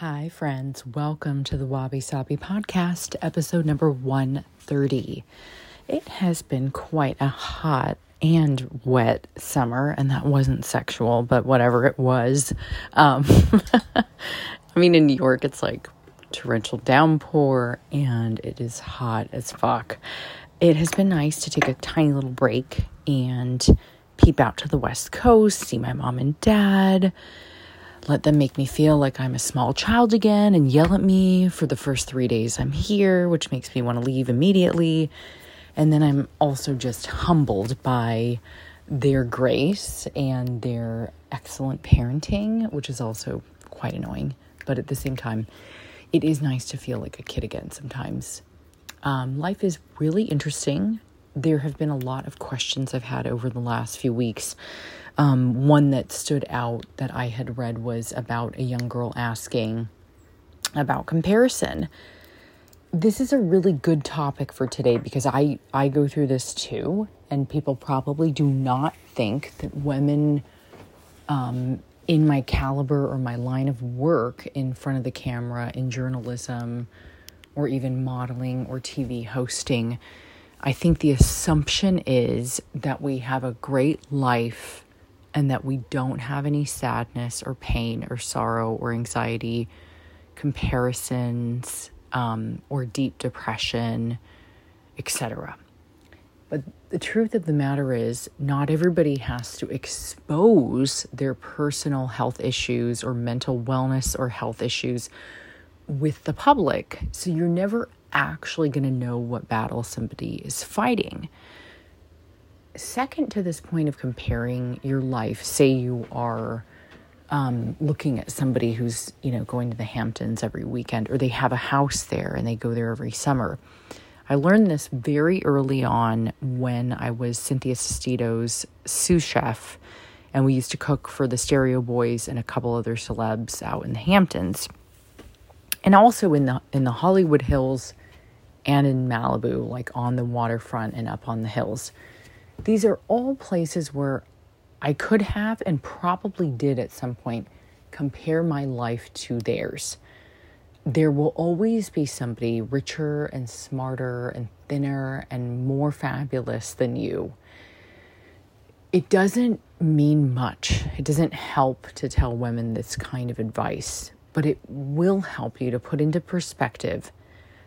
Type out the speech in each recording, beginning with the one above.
Hi, friends. Welcome to the Wabi Sabi podcast, episode number 130. It has been quite a hot and wet summer, and that wasn't sexual, but whatever it was. Um, I mean, in New York, it's like torrential downpour and it is hot as fuck. It has been nice to take a tiny little break and peep out to the West Coast, see my mom and dad let them make me feel like I'm a small child again and yell at me for the first three days I'm here, which makes me want to leave immediately. And then I'm also just humbled by their grace and their excellent parenting, which is also quite annoying. But at the same time, it is nice to feel like a kid again sometimes. Um, life is really interesting. There have been a lot of questions I've had over the last few weeks um, one that stood out that I had read was about a young girl asking about comparison. This is a really good topic for today because I, I go through this too, and people probably do not think that women um, in my caliber or my line of work in front of the camera in journalism or even modeling or TV hosting. I think the assumption is that we have a great life and that we don't have any sadness or pain or sorrow or anxiety, comparisons, um, or deep depression, etc. But the truth of the matter is, not everybody has to expose their personal health issues or mental wellness or health issues with the public. So you're never actually going to know what battle somebody is fighting second to this point of comparing your life, say you are um, looking at somebody who's, you know, going to the Hamptons every weekend or they have a house there and they go there every summer. I learned this very early on when I was Cynthia Sestito's sous chef and we used to cook for the Stereo Boys and a couple other celebs out in the Hamptons. And also in the in the Hollywood Hills and in Malibu, like on the waterfront and up on the hills. These are all places where I could have and probably did at some point compare my life to theirs. There will always be somebody richer and smarter and thinner and more fabulous than you. It doesn't mean much. It doesn't help to tell women this kind of advice, but it will help you to put into perspective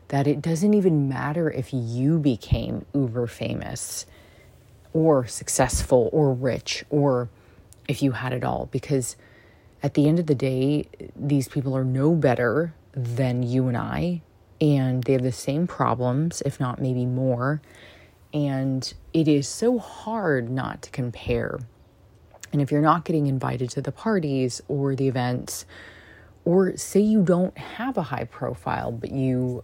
that it doesn't even matter if you became uber famous or successful or rich or if you had it all. Because at the end of the day these people are no better than you and I and they have the same problems if not maybe more. And it is so hard not to compare. And if you're not getting invited to the parties or the events or say you don't have a high profile but you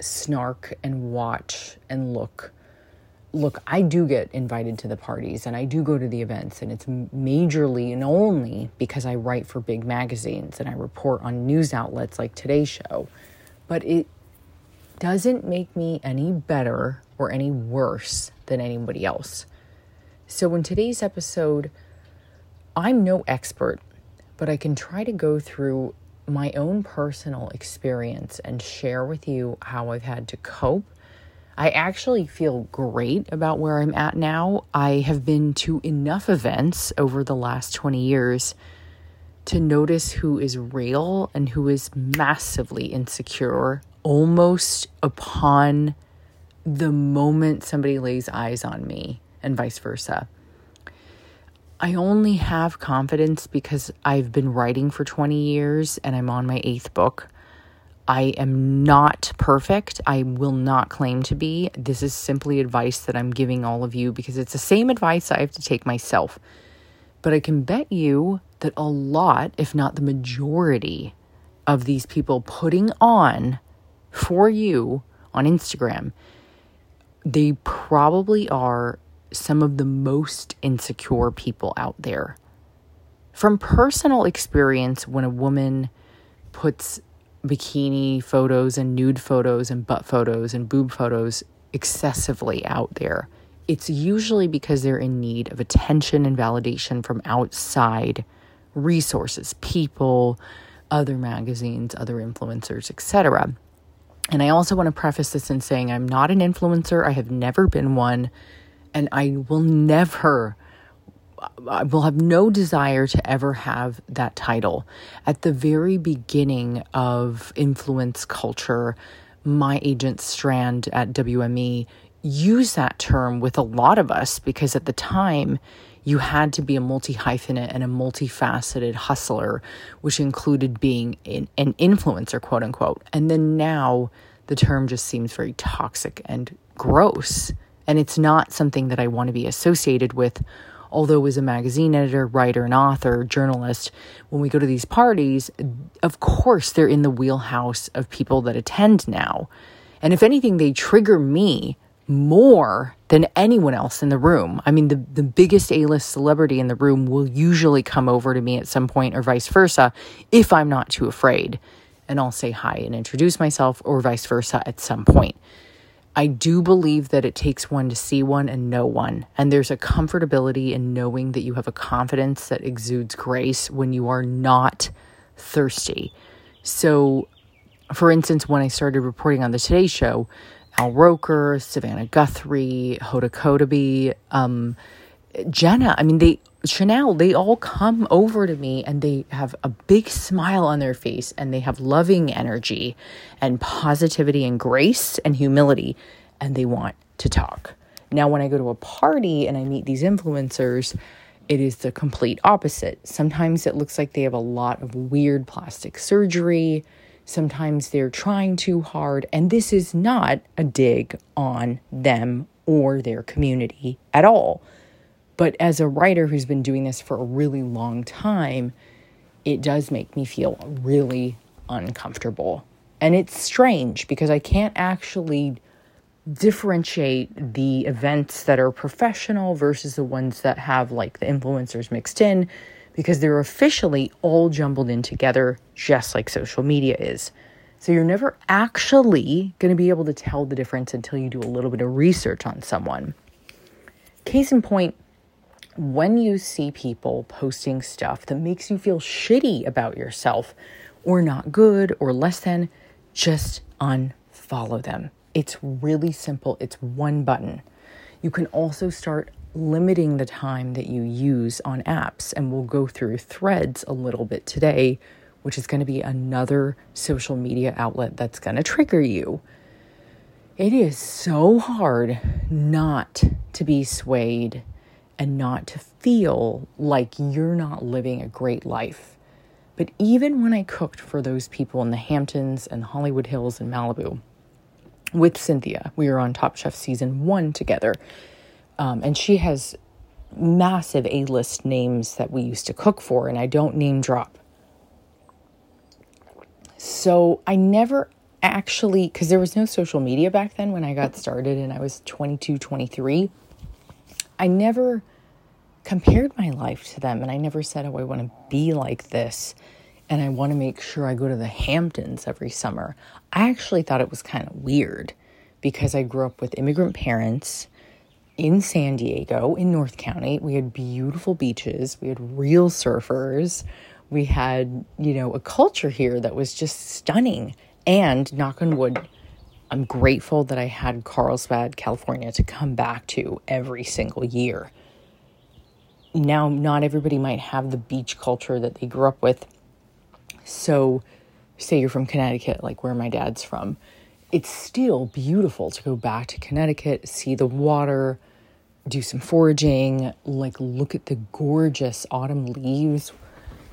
snark and watch and look look, I do get invited to the parties and I do go to the events, and it's majorly and only because I write for big magazines and I report on news outlets like Today's Show. But it doesn't make me any better or any worse than anybody else. So, in today's episode, I'm no expert, but I can try to go through my own personal experience and share with you how I've had to cope I actually feel great about where I'm at now. I have been to enough events over the last 20 years to notice who is real and who is massively insecure almost upon the moment somebody lays eyes on me, and vice versa. I only have confidence because I've been writing for 20 years and I'm on my eighth book. I am not perfect. I will not claim to be. This is simply advice that I'm giving all of you because it's the same advice I have to take myself. But I can bet you that a lot, if not the majority, of these people putting on for you on Instagram, they probably are some of the most insecure people out there. From personal experience, when a woman puts bikini photos and nude photos and butt photos and boob photos excessively out there. It's usually because they're in need of attention and validation from outside resources, people, other magazines, other influencers, etc. And I also want to preface this in saying I'm not an influencer. I have never been one, and I will never I will have no desire to ever have that title. At the very beginning of influence culture, my agent Strand at WME used that term with a lot of us because at the time you had to be a multi hyphenate and a multifaceted hustler, which included being an, an influencer, quote unquote. And then now the term just seems very toxic and gross. And it's not something that I want to be associated with although as a magazine editor, writer, and author, journalist, when we go to these parties, of course they're in the wheelhouse of people that attend now. And if anything, they trigger me more than anyone else in the room. I mean, the, the biggest A list celebrity in the room will usually come over to me at some point, or vice versa, if I'm not too afraid. And I'll say hi and introduce myself, or vice versa at some point. I do believe that it takes one to see one and know one. And there's a comfortability in knowing that you have a confidence that exudes grace when you are not thirsty. So, for instance, when I started reporting on the Today Show, Al Roker, Savannah Guthrie, Hoda Kotb, um, Jenna, I mean, they Chanel, they all come over to me and they have a big smile on their face and they have loving energy and positivity and grace and humility and they want to talk. Now, when I go to a party and I meet these influencers, it is the complete opposite. Sometimes it looks like they have a lot of weird plastic surgery. Sometimes they're trying too hard. And this is not a dig on them or their community at all. But as a writer who's been doing this for a really long time, it does make me feel really uncomfortable. And it's strange because I can't actually differentiate the events that are professional versus the ones that have like the influencers mixed in because they're officially all jumbled in together, just like social media is. So you're never actually going to be able to tell the difference until you do a little bit of research on someone. Case in point, when you see people posting stuff that makes you feel shitty about yourself or not good or less than, just unfollow them. It's really simple, it's one button. You can also start limiting the time that you use on apps, and we'll go through threads a little bit today, which is going to be another social media outlet that's going to trigger you. It is so hard not to be swayed and not to feel like you're not living a great life. But even when I cooked for those people in the Hamptons and Hollywood Hills and Malibu with Cynthia, we were on Top Chef season one together. Um, and she has massive A list names that we used to cook for, and I don't name drop. So I never actually, because there was no social media back then when I got started and I was 22, 23. I never compared my life to them and I never said, Oh, I want to be like this and I want to make sure I go to the Hamptons every summer. I actually thought it was kind of weird because I grew up with immigrant parents in San Diego, in North County. We had beautiful beaches, we had real surfers, we had, you know, a culture here that was just stunning. And knock on wood, I'm grateful that I had Carlsbad, California to come back to every single year. Now, not everybody might have the beach culture that they grew up with. So, say you're from Connecticut, like where my dad's from, it's still beautiful to go back to Connecticut, see the water, do some foraging, like look at the gorgeous autumn leaves.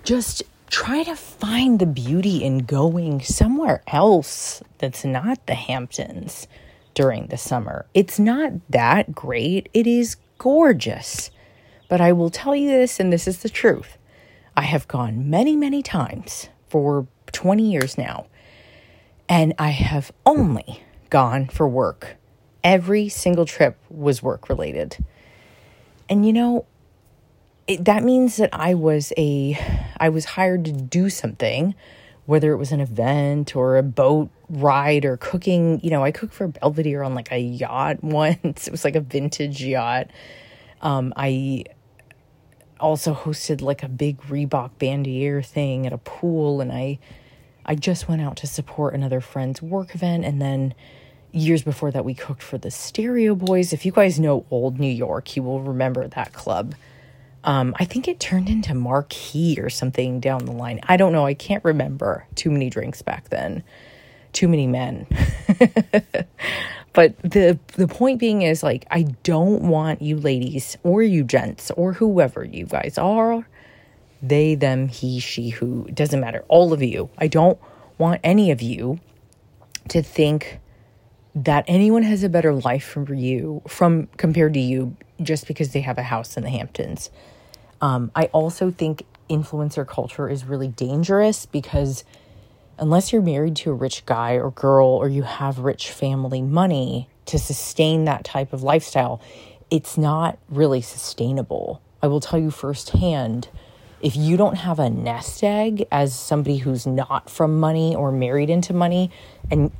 Just try to find the beauty in going somewhere else that's not the Hamptons during the summer. It's not that great, it is gorgeous. But I will tell you this, and this is the truth. I have gone many, many times for 20 years now, and I have only gone for work. Every single trip was work related. And you know, it, that means that I was a I was hired to do something, whether it was an event or a boat ride or cooking. You know, I cooked for Belvedere on like a yacht once. It was like a vintage yacht. Um, I also hosted like a big Reebok bandier thing at a pool and I I just went out to support another friend's work event and then years before that we cooked for the Stereo Boys. If you guys know old New York, you will remember that club. Um, I think it turned into Marquee or something down the line. I don't know. I can't remember. Too many drinks back then. Too many men. but the the point being is like I don't want you ladies or you gents or whoever you guys are, they, them, he, she, who, doesn't matter. All of you. I don't want any of you to think that anyone has a better life from you from compared to you just because they have a house in the Hamptons. Um, I also think influencer culture is really dangerous because unless you're married to a rich guy or girl or you have rich family money to sustain that type of lifestyle, it's not really sustainable. I will tell you firsthand if you don't have a nest egg as somebody who's not from money or married into money, and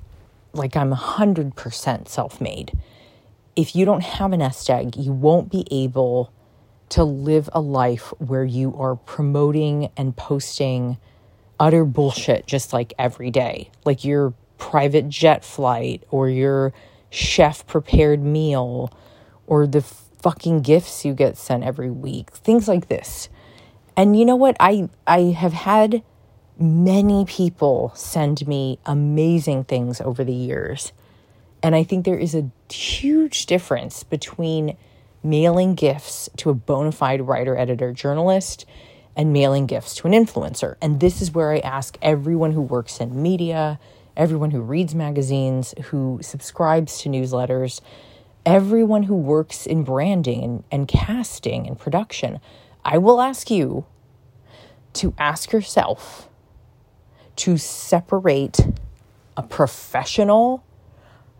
like I'm 100% self made, if you don't have a nest egg, you won't be able to live a life where you are promoting and posting utter bullshit just like every day, like your private jet flight or your chef prepared meal or the fucking gifts you get sent every week, things like this. And you know what? I I have had many people send me amazing things over the years. And I think there is a huge difference between mailing gifts to a bona fide writer, editor, journalist and mailing gifts to an influencer. And this is where I ask everyone who works in media, everyone who reads magazines, who subscribes to newsletters, everyone who works in branding and, and casting and production. I will ask you to ask yourself to separate a professional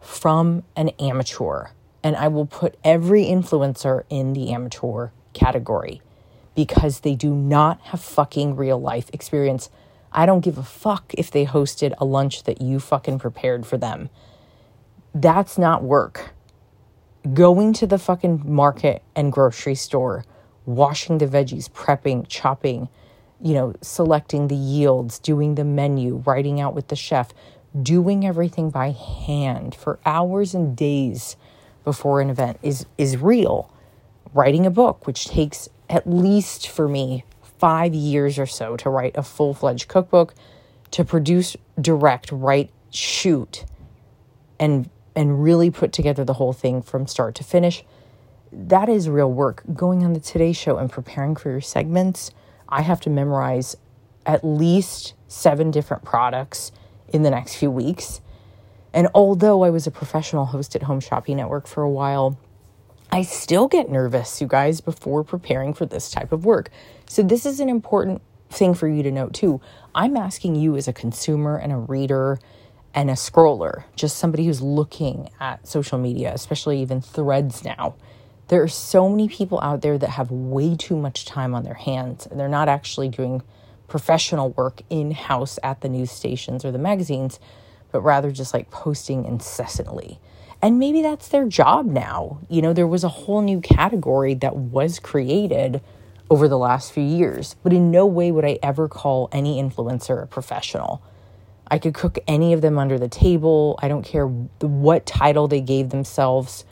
from an amateur. And I will put every influencer in the amateur category because they do not have fucking real life experience. I don't give a fuck if they hosted a lunch that you fucking prepared for them. That's not work. Going to the fucking market and grocery store, washing the veggies, prepping, chopping, you know, selecting the yields, doing the menu, writing out with the chef, doing everything by hand for hours and days before an event is is real. Writing a book, which takes at least for me five years or so to write a full fledged cookbook, to produce, direct, write, shoot, and and really put together the whole thing from start to finish. That is real work. Going on the Today Show and preparing for your segments, I have to memorize at least seven different products in the next few weeks. And although I was a professional host at Home Shopping Network for a while, I still get nervous, you guys, before preparing for this type of work. So, this is an important thing for you to note too. I'm asking you as a consumer and a reader and a scroller, just somebody who's looking at social media, especially even threads now. There are so many people out there that have way too much time on their hands and they're not actually doing professional work in house at the news stations or the magazines, but rather just like posting incessantly. And maybe that's their job now. You know, there was a whole new category that was created over the last few years, but in no way would I ever call any influencer a professional. I could cook any of them under the table. I don't care what title they gave themselves.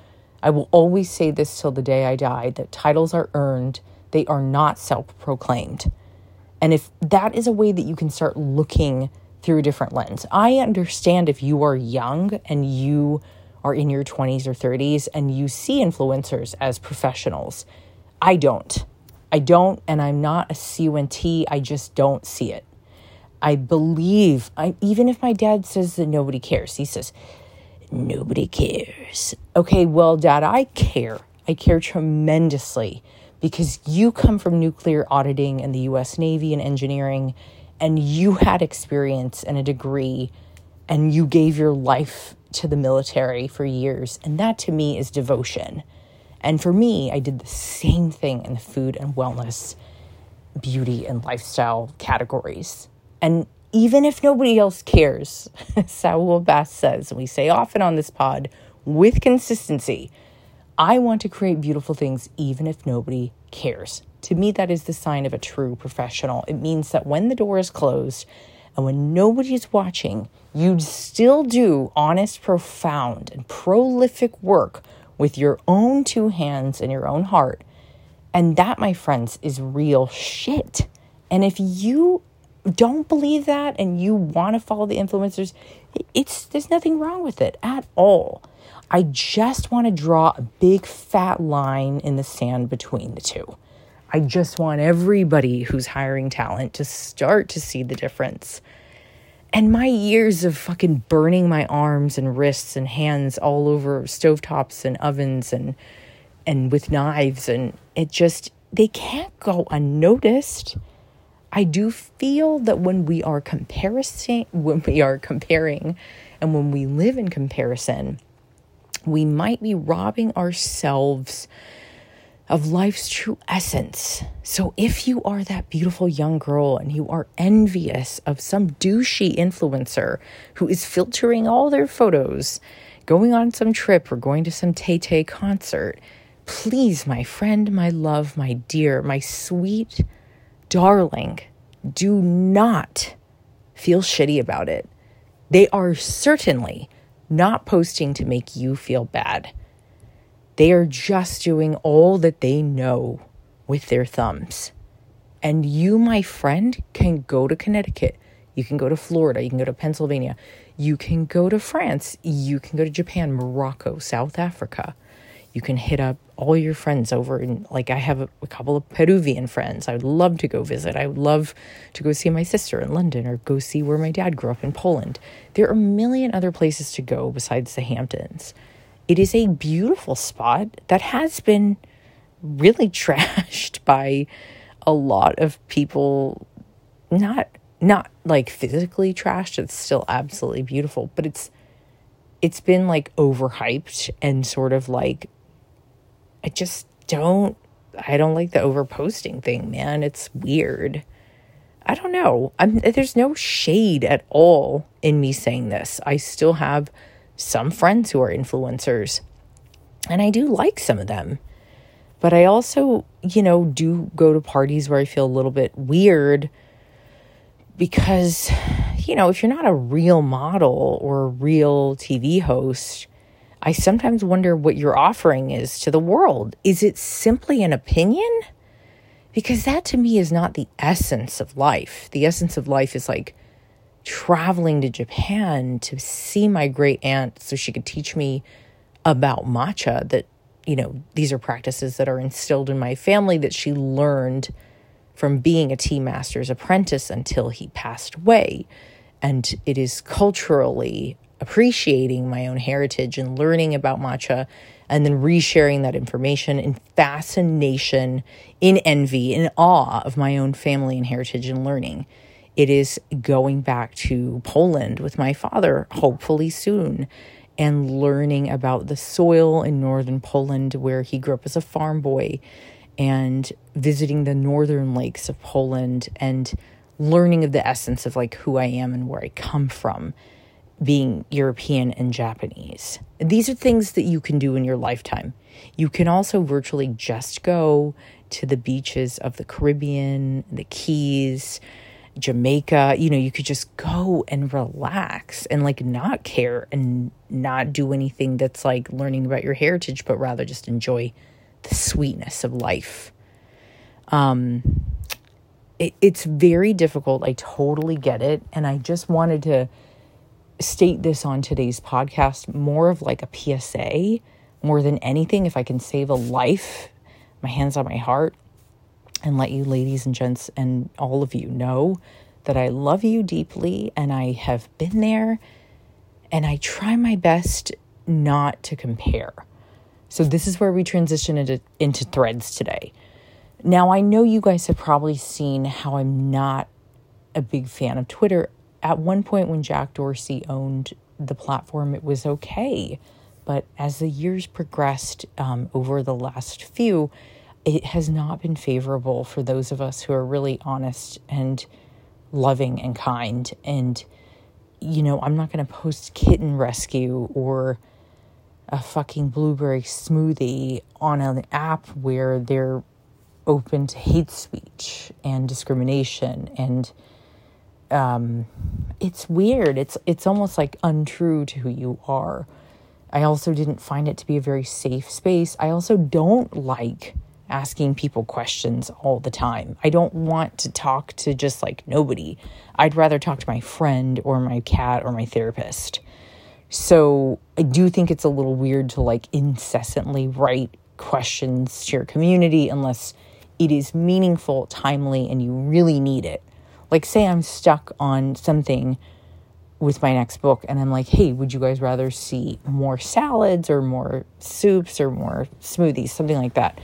I will always say this till the day I die that titles are earned, they are not self proclaimed. And if that is a way that you can start looking through a different lens, I understand if you are young and you are in your 20s or 30s and you see influencers as professionals. I don't. I don't, and I'm not a CUNT. I just don't see it. I believe, I, even if my dad says that nobody cares, he says, nobody cares. Okay, well, dad, I care. I care tremendously because you come from nuclear auditing and the US Navy and engineering, and you had experience and a degree, and you gave your life to the military for years. And that to me is devotion. And for me, I did the same thing in the food and wellness, beauty and lifestyle categories. And even if nobody else cares, Saul Bass says, and we say often on this pod with consistency, I want to create beautiful things even if nobody cares. To me, that is the sign of a true professional. It means that when the door is closed and when nobody's watching, you'd still do honest, profound, and prolific work with your own two hands and your own heart. And that, my friends, is real shit. And if you don't believe that and you want to follow the influencers, it's there's nothing wrong with it at all. I just want to draw a big fat line in the sand between the two. I just want everybody who's hiring talent to start to see the difference. And my years of fucking burning my arms and wrists and hands all over stovetops and ovens and and with knives and it just they can't go unnoticed. I do feel that when we are comparing when we are comparing and when we live in comparison, we might be robbing ourselves of life's true essence. So if you are that beautiful young girl and you are envious of some douchey influencer who is filtering all their photos, going on some trip or going to some Tay Tay concert, please, my friend, my love, my dear, my sweet darling, do not feel shitty about it. They are certainly not posting to make you feel bad. They are just doing all that they know with their thumbs. And you, my friend, can go to Connecticut. You can go to Florida. You can go to Pennsylvania. You can go to France. You can go to Japan, Morocco, South Africa. You can hit up all your friends over in, like, I have a, a couple of Peruvian friends I would love to go visit. I would love to go see my sister in London or go see where my dad grew up in Poland. There are a million other places to go besides the Hamptons. It is a beautiful spot that has been really trashed by a lot of people not not like physically trashed it's still absolutely beautiful but it's it's been like overhyped and sort of like I just don't I don't like the overposting thing, man. It's weird. I don't know. I'm there's no shade at all in me saying this. I still have some friends who are influencers, and I do like some of them. But I also, you know, do go to parties where I feel a little bit weird because, you know, if you're not a real model or a real TV host, I sometimes wonder what your offering is to the world. Is it simply an opinion? Because that to me is not the essence of life. The essence of life is like traveling to Japan to see my great aunt so she could teach me about matcha that you know these are practices that are instilled in my family that she learned from being a tea master's apprentice until he passed away and it is culturally appreciating my own heritage and learning about matcha and then resharing that information in fascination in envy in awe of my own family and heritage and learning. It is going back to Poland with my father, hopefully soon, and learning about the soil in northern Poland where he grew up as a farm boy, and visiting the northern lakes of Poland and learning of the essence of like who I am and where I come from being European and Japanese. These are things that you can do in your lifetime. You can also virtually just go to the beaches of the Caribbean, the Keys, Jamaica, you know, you could just go and relax and like not care and not do anything that's like learning about your heritage, but rather just enjoy the sweetness of life. Um, it, it's very difficult. I totally get it. And I just wanted to state this on today's podcast more of like a PSA more than anything. If I can save a life, my hands on my heart and let you, ladies and gents, and all of you know that I love you deeply and I have been there and I try my best not to compare. So, this is where we transition into, into threads today. Now, I know you guys have probably seen how I'm not a big fan of Twitter. At one point, when Jack Dorsey owned the platform, it was okay. But as the years progressed um, over the last few, it has not been favorable for those of us who are really honest and loving and kind. And, you know, I'm not going to post kitten rescue or a fucking blueberry smoothie on an app where they're open to hate speech and discrimination and um, it's weird. It's it's almost like untrue to who you are. I also didn't find it to be a very safe space. I also don't like asking people questions all the time. I don't want to talk to just like nobody. I'd rather talk to my friend or my cat or my therapist. So I do think it's a little weird to like incessantly write questions to your community unless it is meaningful, timely, and you really need it. Like, say I'm stuck on something with my next book and I'm like, hey, would you guys rather see more salads or more soups or more smoothies, something like that?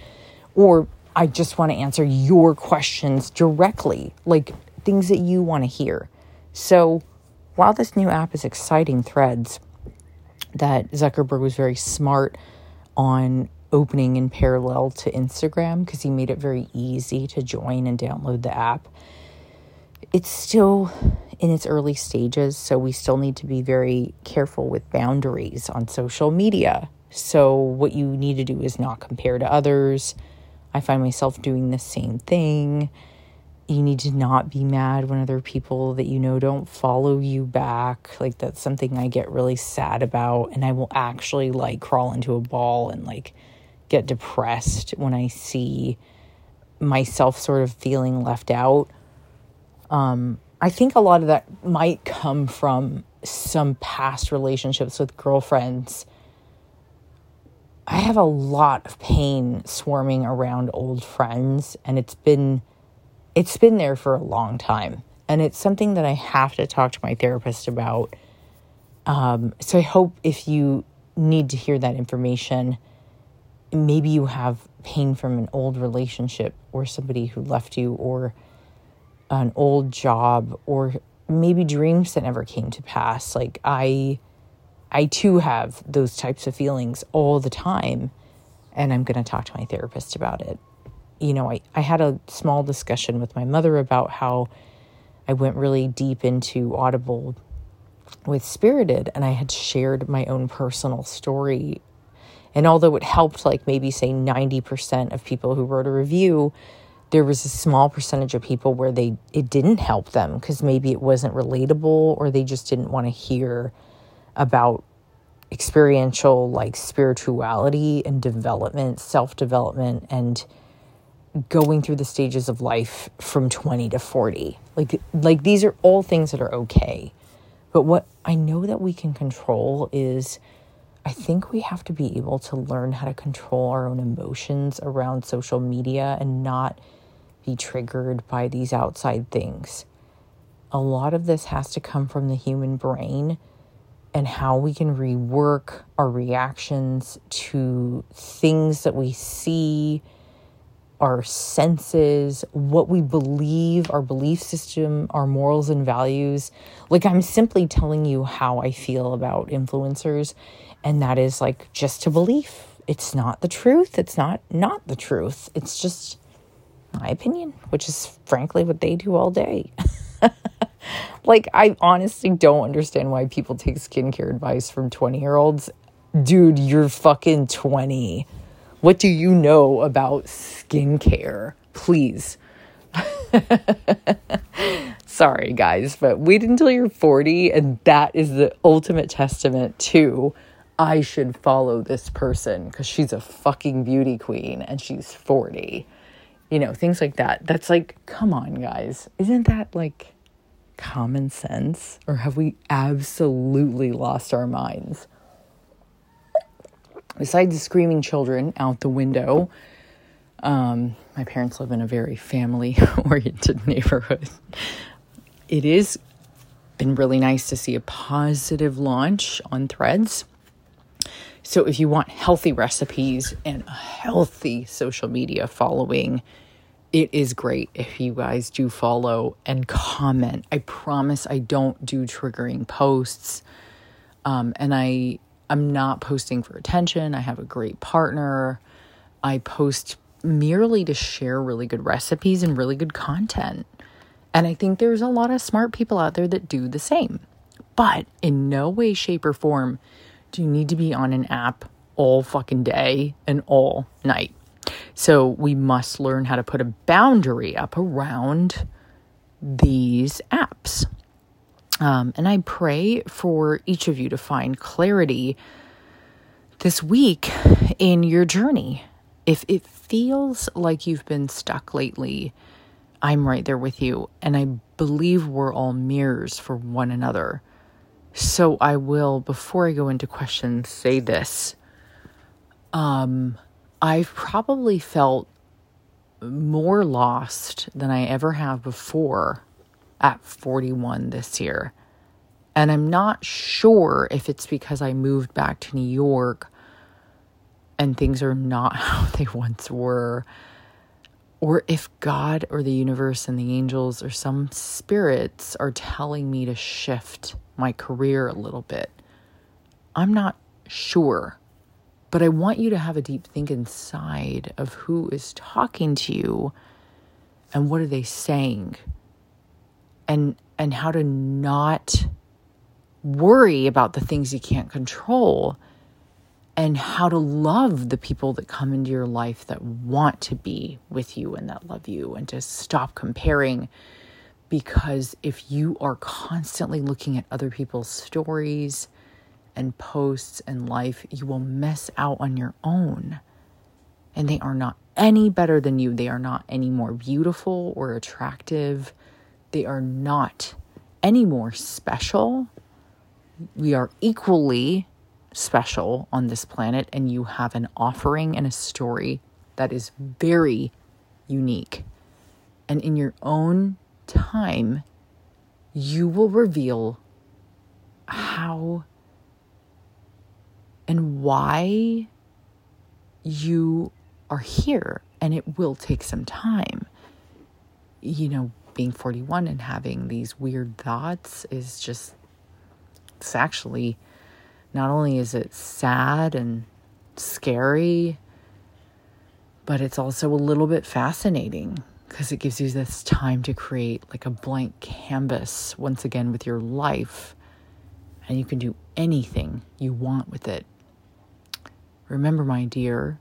Or I just want to answer your questions directly, like things that you want to hear. So while this new app is exciting, Threads, that Zuckerberg was very smart on opening in parallel to Instagram because he made it very easy to join and download the app. It's still in its early stages, so we still need to be very careful with boundaries on social media. So, what you need to do is not compare to others. I find myself doing the same thing you need to not be mad when other people that you know don't follow you back. Like that's something I get really sad about and I will actually like crawl into a ball and like get depressed when I see myself sort of feeling left out. Um I think a lot of that might come from some past relationships with girlfriends. I have a lot of pain swarming around old friends and it's been it's been there for a long time. And it's something that I have to talk to my therapist about. Um, so I hope if you need to hear that information, maybe you have pain from an old relationship or somebody who left you or an old job or maybe dreams that never came to pass like i i too have those types of feelings all the time and i'm going to talk to my therapist about it you know, I, I had a small discussion with my mother about how I went really deep into Audible with Spirited and I had shared my own personal story. And although it helped, like maybe say 90% of people who wrote a review, there was a small percentage of people where they it didn't help them because maybe it wasn't relatable or they just didn't want to hear about experiential like spirituality and development, self-development and going through the stages of life from 20 to 40. Like like these are all things that are okay. But what I know that we can control is I think we have to be able to learn how to control our own emotions around social media and not be triggered by these outside things. A lot of this has to come from the human brain and how we can rework our reactions to things that we see our senses, what we believe, our belief system, our morals and values. Like, I'm simply telling you how I feel about influencers, and that is like just a belief. It's not the truth. It's not not the truth. It's just my opinion, which is frankly what they do all day. like, I honestly don't understand why people take skincare advice from 20 year olds. Dude, you're fucking 20 what do you know about skincare? Please. Sorry, guys, but wait until you're 40, and that is the ultimate testament to I should follow this person because she's a fucking beauty queen and she's 40. You know, things like that. That's like, come on, guys. Isn't that like common sense? Or have we absolutely lost our minds? besides the screaming children out the window, um, my parents live in a very family oriented neighborhood. It has been really nice to see a positive launch on threads. So, if you want healthy recipes and a healthy social media following, it is great if you guys do follow and comment. I promise I don't do triggering posts. Um, and I I'm not posting for attention. I have a great partner. I post merely to share really good recipes and really good content. And I think there's a lot of smart people out there that do the same. But in no way, shape, or form do you need to be on an app all fucking day and all night. So we must learn how to put a boundary up around these apps. Um, and I pray for each of you to find clarity this week in your journey. If it feels like you've been stuck lately, I'm right there with you. And I believe we're all mirrors for one another. So I will, before I go into questions, say this. Um, I've probably felt more lost than I ever have before at 41 this year. And I'm not sure if it's because I moved back to New York and things are not how they once were, or if God or the universe and the angels or some spirits are telling me to shift my career a little bit. I'm not sure, but I want you to have a deep think inside of who is talking to you and what are they saying and and how to not worry about the things you can't control and how to love the people that come into your life that want to be with you and that love you and to stop comparing. Because if you are constantly looking at other people's stories and posts and life you will miss out on your own and they are not any better than you they are not any more beautiful or attractive they are not any more special. We are equally special on this planet, and you have an offering and a story that is very unique. And in your own time, you will reveal how and why you are here. And it will take some time. You know, being 41 and having these weird thoughts is just, it's actually, not only is it sad and scary, but it's also a little bit fascinating because it gives you this time to create like a blank canvas once again with your life and you can do anything you want with it. Remember, my dear,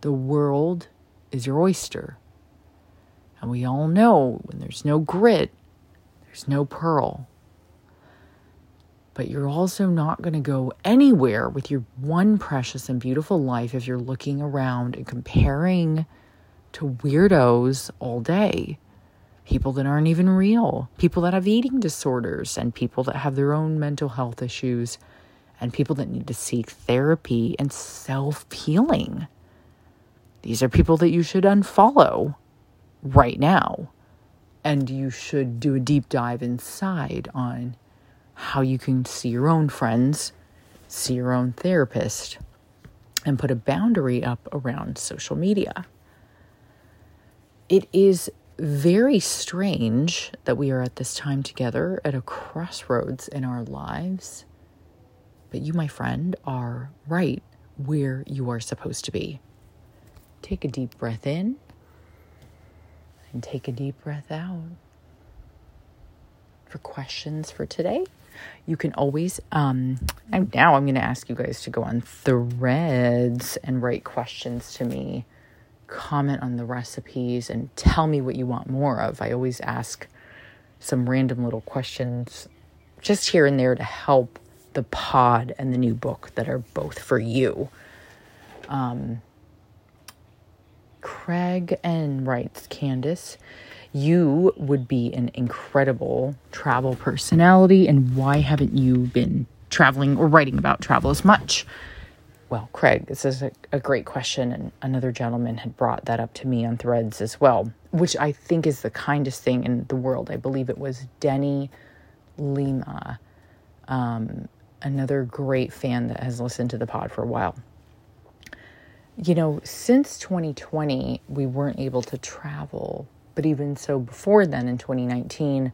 the world is your oyster. And we all know when there's no grit, there's no pearl. But you're also not going to go anywhere with your one precious and beautiful life if you're looking around and comparing to weirdos all day. People that aren't even real, people that have eating disorders, and people that have their own mental health issues, and people that need to seek therapy and self healing. These are people that you should unfollow right now. And you should do a deep dive inside on how you can see your own friends, see your own therapist, and put a boundary up around social media. It is very strange that we are at this time together at a crossroads in our lives. But you, my friend, are right where you are supposed to be. Take a deep breath in and take a deep breath out. For questions for today, you can always, um, now I'm going to ask you guys to go on threads and write questions to me, comment on the recipes, and tell me what you want more of. I always ask some random little questions just here and there to help the pod and the new book that are both for you. Um, Craig and writes Candice, you would be an incredible travel personality, and why haven't you been traveling or writing about travel as much? Well, Craig, this is a, a great question, and another gentleman had brought that up to me on threads as well, which I think is the kindest thing in the world. I believe it was Denny Lima, um, another great fan that has listened to the pod for a while you know, since 2020, we weren't able to travel. But even so, before then in 2019,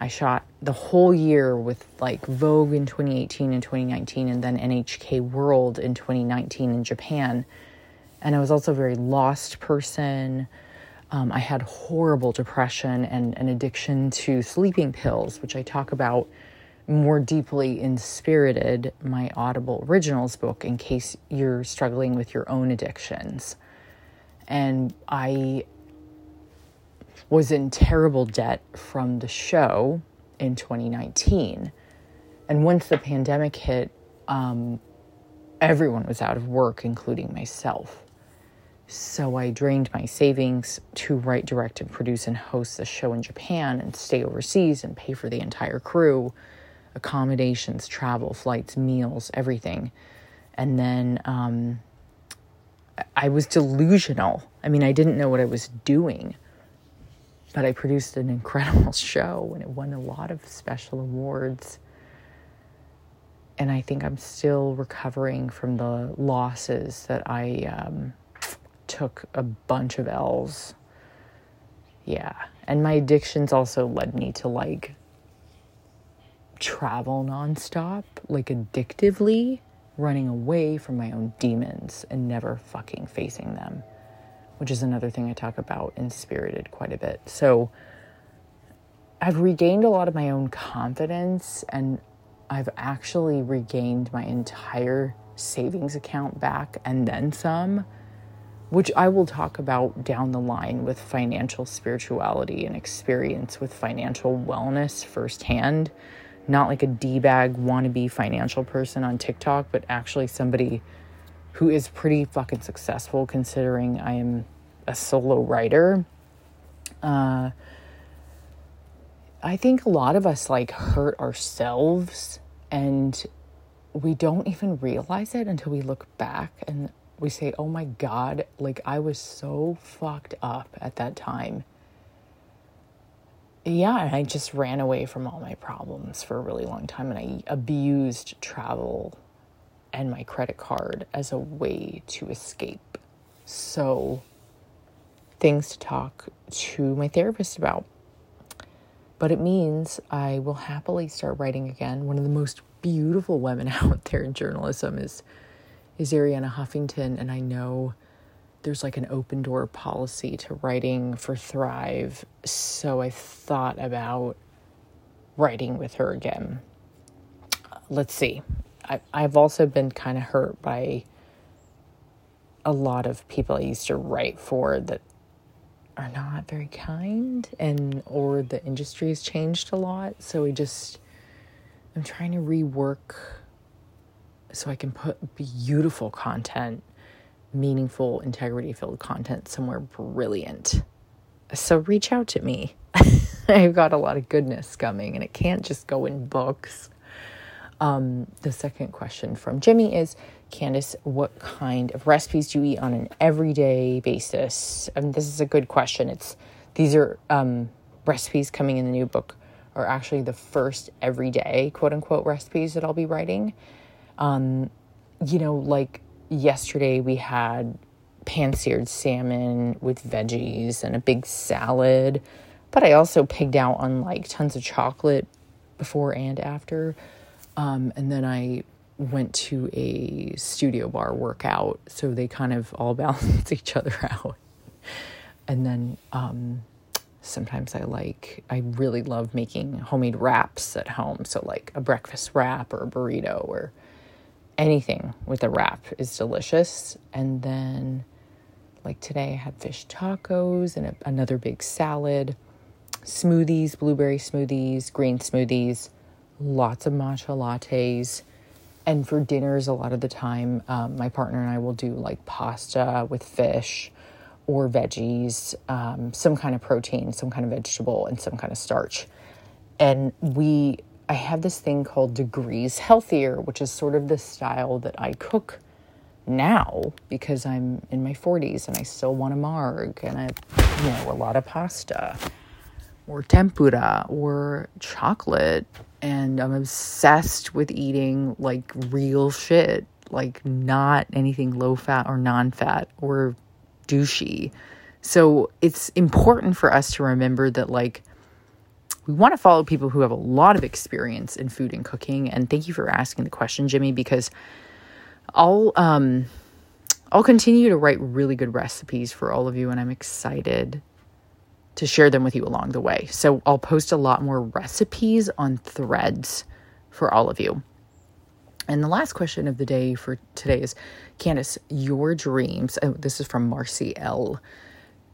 I shot the whole year with like Vogue in 2018 and 2019, and then NHK World in 2019 in Japan. And I was also a very lost person. Um, I had horrible depression and an addiction to sleeping pills, which I talk about more deeply in Spirited, my Audible Originals book, in case you're struggling with your own addictions. And I was in terrible debt from the show in 2019. And once the pandemic hit, um, everyone was out of work, including myself. So I drained my savings to write, direct, and produce and host the show in Japan and stay overseas and pay for the entire crew, accommodations, travel, flights, meals, everything. And then um, I was delusional. I mean, I didn't know what I was doing, but I produced an incredible show and it won a lot of special awards. And I think I'm still recovering from the losses that I. Um, took a bunch of L's. Yeah. And my addictions also led me to like travel nonstop, like addictively, running away from my own demons and never fucking facing them, which is another thing I talk about in Spirited quite a bit. So I've regained a lot of my own confidence and I've actually regained my entire savings account back and then some which I will talk about down the line with financial spirituality and experience with financial wellness firsthand. Not like a D bag wannabe financial person on TikTok, but actually somebody who is pretty fucking successful considering I am a solo writer. Uh, I think a lot of us like hurt ourselves and we don't even realize it until we look back and we say, oh my God, like I was so fucked up at that time. Yeah, I just ran away from all my problems for a really long time and I abused travel and my credit card as a way to escape. So, things to talk to my therapist about. But it means I will happily start writing again. One of the most beautiful women out there in journalism is is Arianna Huffington, and I know there's like an open door policy to writing for Thrive. So I thought about writing with her again. Let's see. I, I've also been kind of hurt by a lot of people I used to write for that are not very kind and or the industry has changed a lot so we just i'm trying to rework so I can put beautiful content, meaningful, integrity filled content somewhere brilliant. So reach out to me. I've got a lot of goodness coming and it can't just go in books. Um, the second question from Jimmy is Candice, what kind of recipes do you eat on an everyday basis? And this is a good question. It's these are um, recipes coming in the new book are actually the first everyday quote unquote recipes that I'll be writing. Um, you know, like yesterday we had pan seared salmon with veggies and a big salad, but I also pigged out on like tons of chocolate before and after. Um, and then I went to a studio bar workout, so they kind of all balance each other out. And then um, sometimes I like, I really love making homemade wraps at home. So, like a breakfast wrap or a burrito or anything with a wrap is delicious. And then, like today, I had fish tacos and a, another big salad, smoothies, blueberry smoothies, green smoothies, lots of matcha lattes. And for dinners, a lot of the time, um, my partner and I will do like pasta with fish or veggies, um, some kind of protein, some kind of vegetable, and some kind of starch. And we I have this thing called Degrees Healthier, which is sort of the style that I cook now because I'm in my 40s and I still want a marg and I, you know, a lot of pasta or tempura or chocolate. And I'm obsessed with eating like real shit, like not anything low fat or non fat or douchey. So it's important for us to remember that, like, we want to follow people who have a lot of experience in food and cooking. And thank you for asking the question, Jimmy, because I'll um I'll continue to write really good recipes for all of you and I'm excited to share them with you along the way. So I'll post a lot more recipes on threads for all of you. And the last question of the day for today is Candice, your dreams, oh, this is from Marcy L.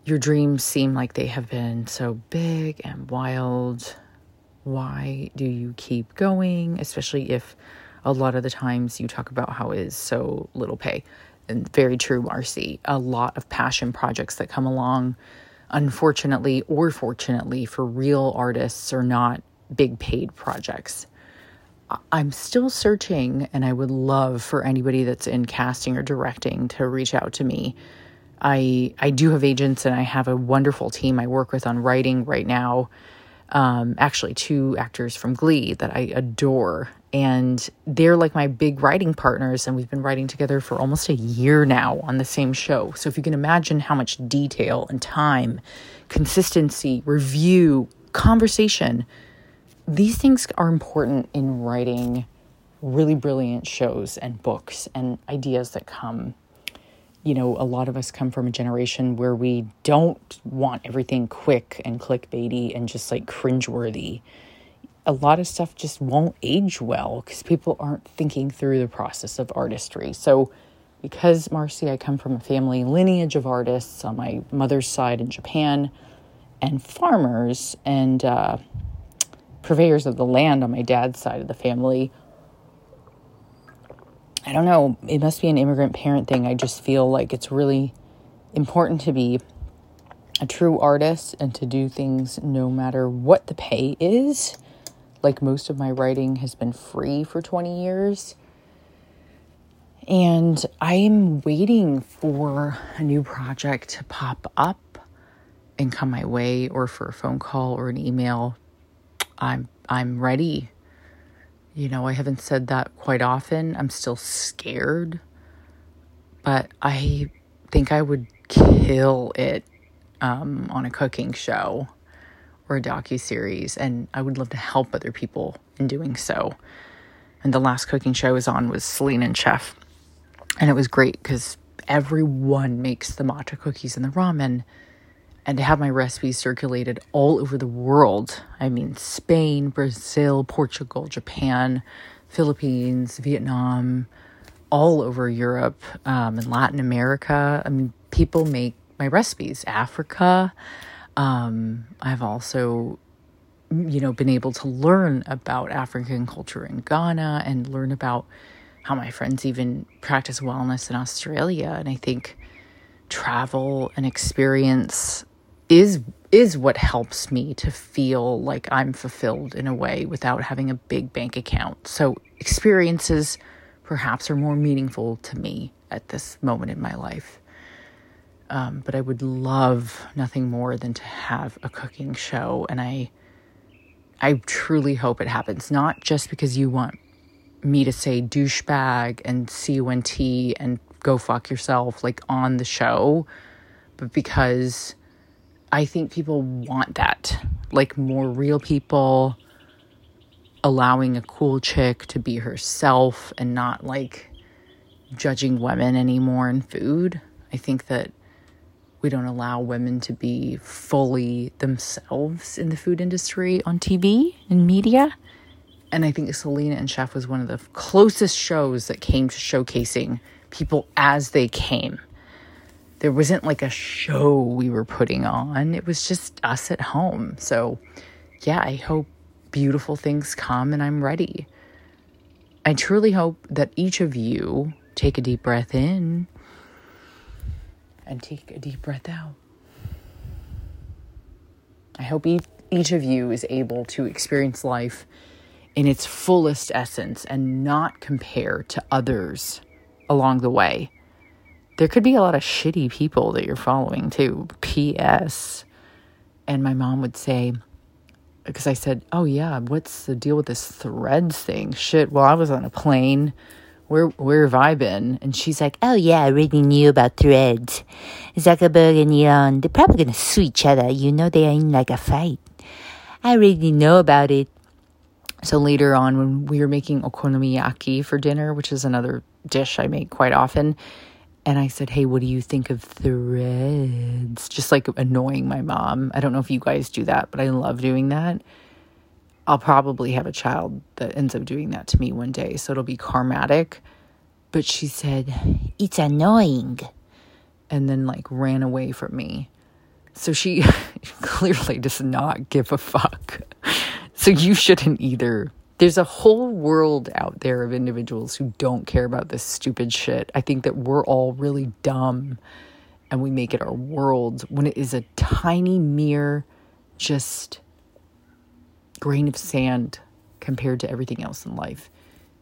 Your dreams seem like they have been so big and wild. Why do you keep going? Especially if a lot of the times you talk about how it is so little pay. And very true, Marcy. A lot of passion projects that come along, unfortunately or fortunately, for real artists are not big paid projects. I'm still searching, and I would love for anybody that's in casting or directing to reach out to me. I I do have agents, and I have a wonderful team I work with on writing right now. Um, actually, two actors from Glee that I adore, and they're like my big writing partners, and we've been writing together for almost a year now on the same show. So if you can imagine how much detail and time, consistency, review, conversation these things are important in writing really brilliant shows and books and ideas that come. You know, a lot of us come from a generation where we don't want everything quick and clickbaity and just like cringeworthy. A lot of stuff just won't age well because people aren't thinking through the process of artistry. So, because Marcy, I come from a family lineage of artists on my mother's side in Japan and farmers, and uh, purveyors of the land on my dad's side of the family. I don't know, it must be an immigrant parent thing. I just feel like it's really important to be a true artist and to do things no matter what the pay is. Like most of my writing has been free for 20 years. And I'm waiting for a new project to pop up and come my way, or for a phone call or an email I'm I'm ready. You know, I haven't said that quite often. I'm still scared, but I think I would kill it um, on a cooking show or a docu series, and I would love to help other people in doing so. And the last cooking show I was on was Selena and Chef, and it was great because everyone makes the matcha cookies and the ramen and to have my recipes circulated all over the world. I mean, Spain, Brazil, Portugal, Japan, Philippines, Vietnam, all over Europe um, and Latin America. I mean, people make my recipes. Africa. Um, I've also, you know, been able to learn about African culture in Ghana and learn about how my friends even practice wellness in Australia. And I think travel and experience is is what helps me to feel like I'm fulfilled in a way without having a big bank account. So experiences perhaps are more meaningful to me at this moment in my life. Um, but I would love nothing more than to have a cooking show, and I I truly hope it happens. Not just because you want me to say douchebag and cunt and go fuck yourself like on the show, but because I think people want that. Like more real people allowing a cool chick to be herself and not like judging women anymore in food. I think that we don't allow women to be fully themselves in the food industry on TV and media. And I think Selena and Chef was one of the closest shows that came to showcasing people as they came there wasn't like a show we were putting on. It was just us at home. So, yeah, I hope beautiful things come and I'm ready. I truly hope that each of you take a deep breath in and take a deep breath out. I hope each of you is able to experience life in its fullest essence and not compare to others along the way there could be a lot of shitty people that you're following too. P.S. And my mom would say, because I said, Oh, yeah, what's the deal with this threads thing? Shit, well, I was on a plane. Where, where have I been? And she's like, Oh, yeah, I already knew about threads. Zuckerberg and Elon, they're probably to sue each other. You know, they are in like a fight. I already know about it. So later on, when we were making okonomiyaki for dinner, which is another dish I make quite often, and I said, Hey, what do you think of threads? Just like annoying my mom. I don't know if you guys do that, but I love doing that. I'll probably have a child that ends up doing that to me one day. So it'll be karmatic. But she said, It's annoying. And then, like, ran away from me. So she clearly does not give a fuck. So you shouldn't either. There's a whole world out there of individuals who don't care about this stupid shit. I think that we're all really dumb and we make it our world when it is a tiny, mere, just grain of sand compared to everything else in life.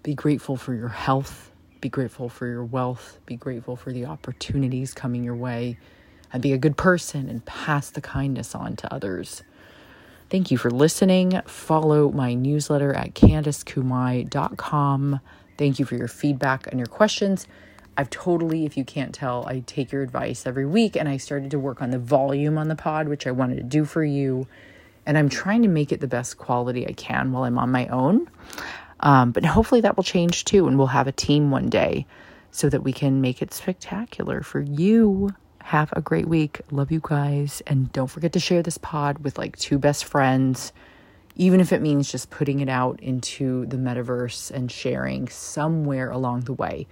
Be grateful for your health. Be grateful for your wealth. Be grateful for the opportunities coming your way. And be a good person and pass the kindness on to others. Thank you for listening. Follow my newsletter at candicekumai.com. Thank you for your feedback and your questions. I've totally, if you can't tell, I take your advice every week and I started to work on the volume on the pod, which I wanted to do for you and I'm trying to make it the best quality I can while I'm on my own. Um, but hopefully that will change too, and we'll have a team one day so that we can make it spectacular for you. Have a great week. Love you guys. And don't forget to share this pod with like two best friends, even if it means just putting it out into the metaverse and sharing somewhere along the way.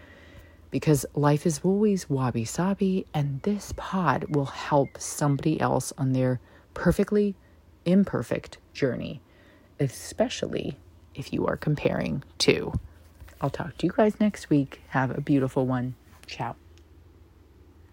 Because life is always wabi sabi, and this pod will help somebody else on their perfectly imperfect journey, especially if you are comparing to. I'll talk to you guys next week. Have a beautiful one. Ciao.